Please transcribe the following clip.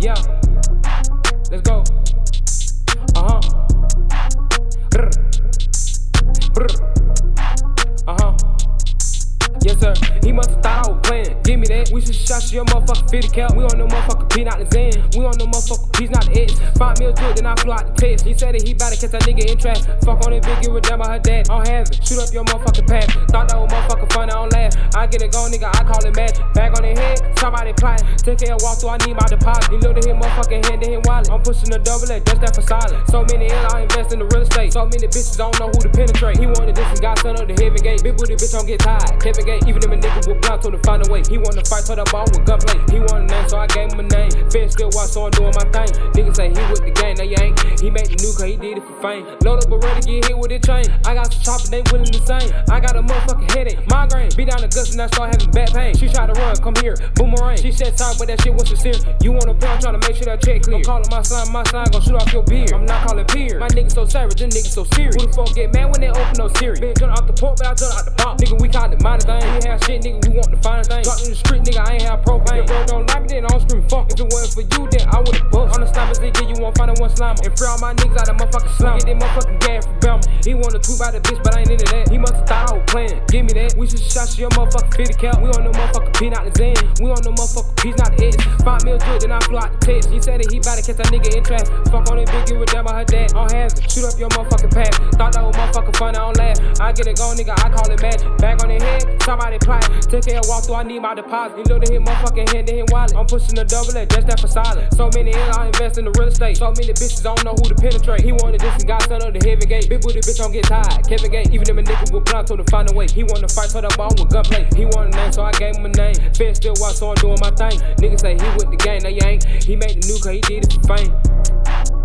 Yeah. Let's go. Uh huh. Uh huh. Yes, sir. He must have thought I was playing. Give me that. We should shot your motherfucking 50 count. We on no motherfucking P, not the Zen. We on no motherfucking P's, not the X. Five to it, then I flew out the test. He said that he bout to catch that nigga in trash. Fuck on it, big, give a damn about her dad. On heaven, shoot up your motherfucking path. Thought that was motherfucking I get it going, nigga, I call it match. Bag on the head, somebody plotting. Take care, walk through, I need my deposit. You know to hit motherfucking hand, then hit wallet. I'm pushing a double A, that's that for solid. So many L, I invest in the real estate. So many bitches don't know who to penetrate. He wanted this and got sent up the heaven gate. Big booty bitch don't get tired. Kevin Gate, even if a nigga will blind told to find a way. He wanna fight, to the ball with gunplay. He want a name, so I gave him a name. Fed still watch, so I'm doing my thing. Niggas say he with the gang, ain't. He made the new cause he did it for fame. Load up a ready get hit with a chain. I got some choppers, they willing the same. I got a motherfucking headache, migraine. Beat down the guts and I start having back pain. She tried to run, come here, boomerang. She said sorry, but that shit was sincere. You want a pill, I'm trying to make sure that check clear. I'm calling my slime, my slime gon' shoot off your beard. I'm not calling peer. My niggas so savage, them niggas so serious. Who the fuck get mad when they open no series? Been jumping off the pork, but I jumped out the box. Nigga, we caught the minor thing. We have shit, nigga, we want the finer thing. Dropped in the street, nigga, I ain't have propane. If bro don't like me, then I don't scream fuck. If it wasn't for you, then I would've bust. On the slime, nigga, you find a one slimer. And free all my niggas out of motherfucking slum. Get that motherfucking gas from Belma. He wanna tweet by the bitch, but I ain't into that. He must've thought I was playing. Give me that. We should shot your motherfucking 50 count. We on no motherfucking P, not the Zen. We on no motherfucking P's, not the X. Five mil good, then I flew out the test. He said that he bout to catch that nigga in traffic. Fuck on that big, give a damn about her dad. On hazard, shoot up your motherfucking path. Thought that was motherfucking fun, I don't. I get it going, nigga, I call it magic. Back on the head, somebody plot. Take care, walk through, I need my deposit. You know to hit motherfucking hand, then hit wallet. I'm pushing a double A, just that for solid. So many L, I invest in the real estate. So many bitches I don't know who to penetrate. He wanted this and got sent up the heaven gate. Big booty bitch don't get tired. Kevin Gate, even if a nigga will blind, told to find a way. He wanna fight, for the ball with gunplay. He want a name, so I gave him a name. Fed still watch, so I'm doing my thing. Niggas say he with the gang, you ain't. He made the new cause he did it for fame.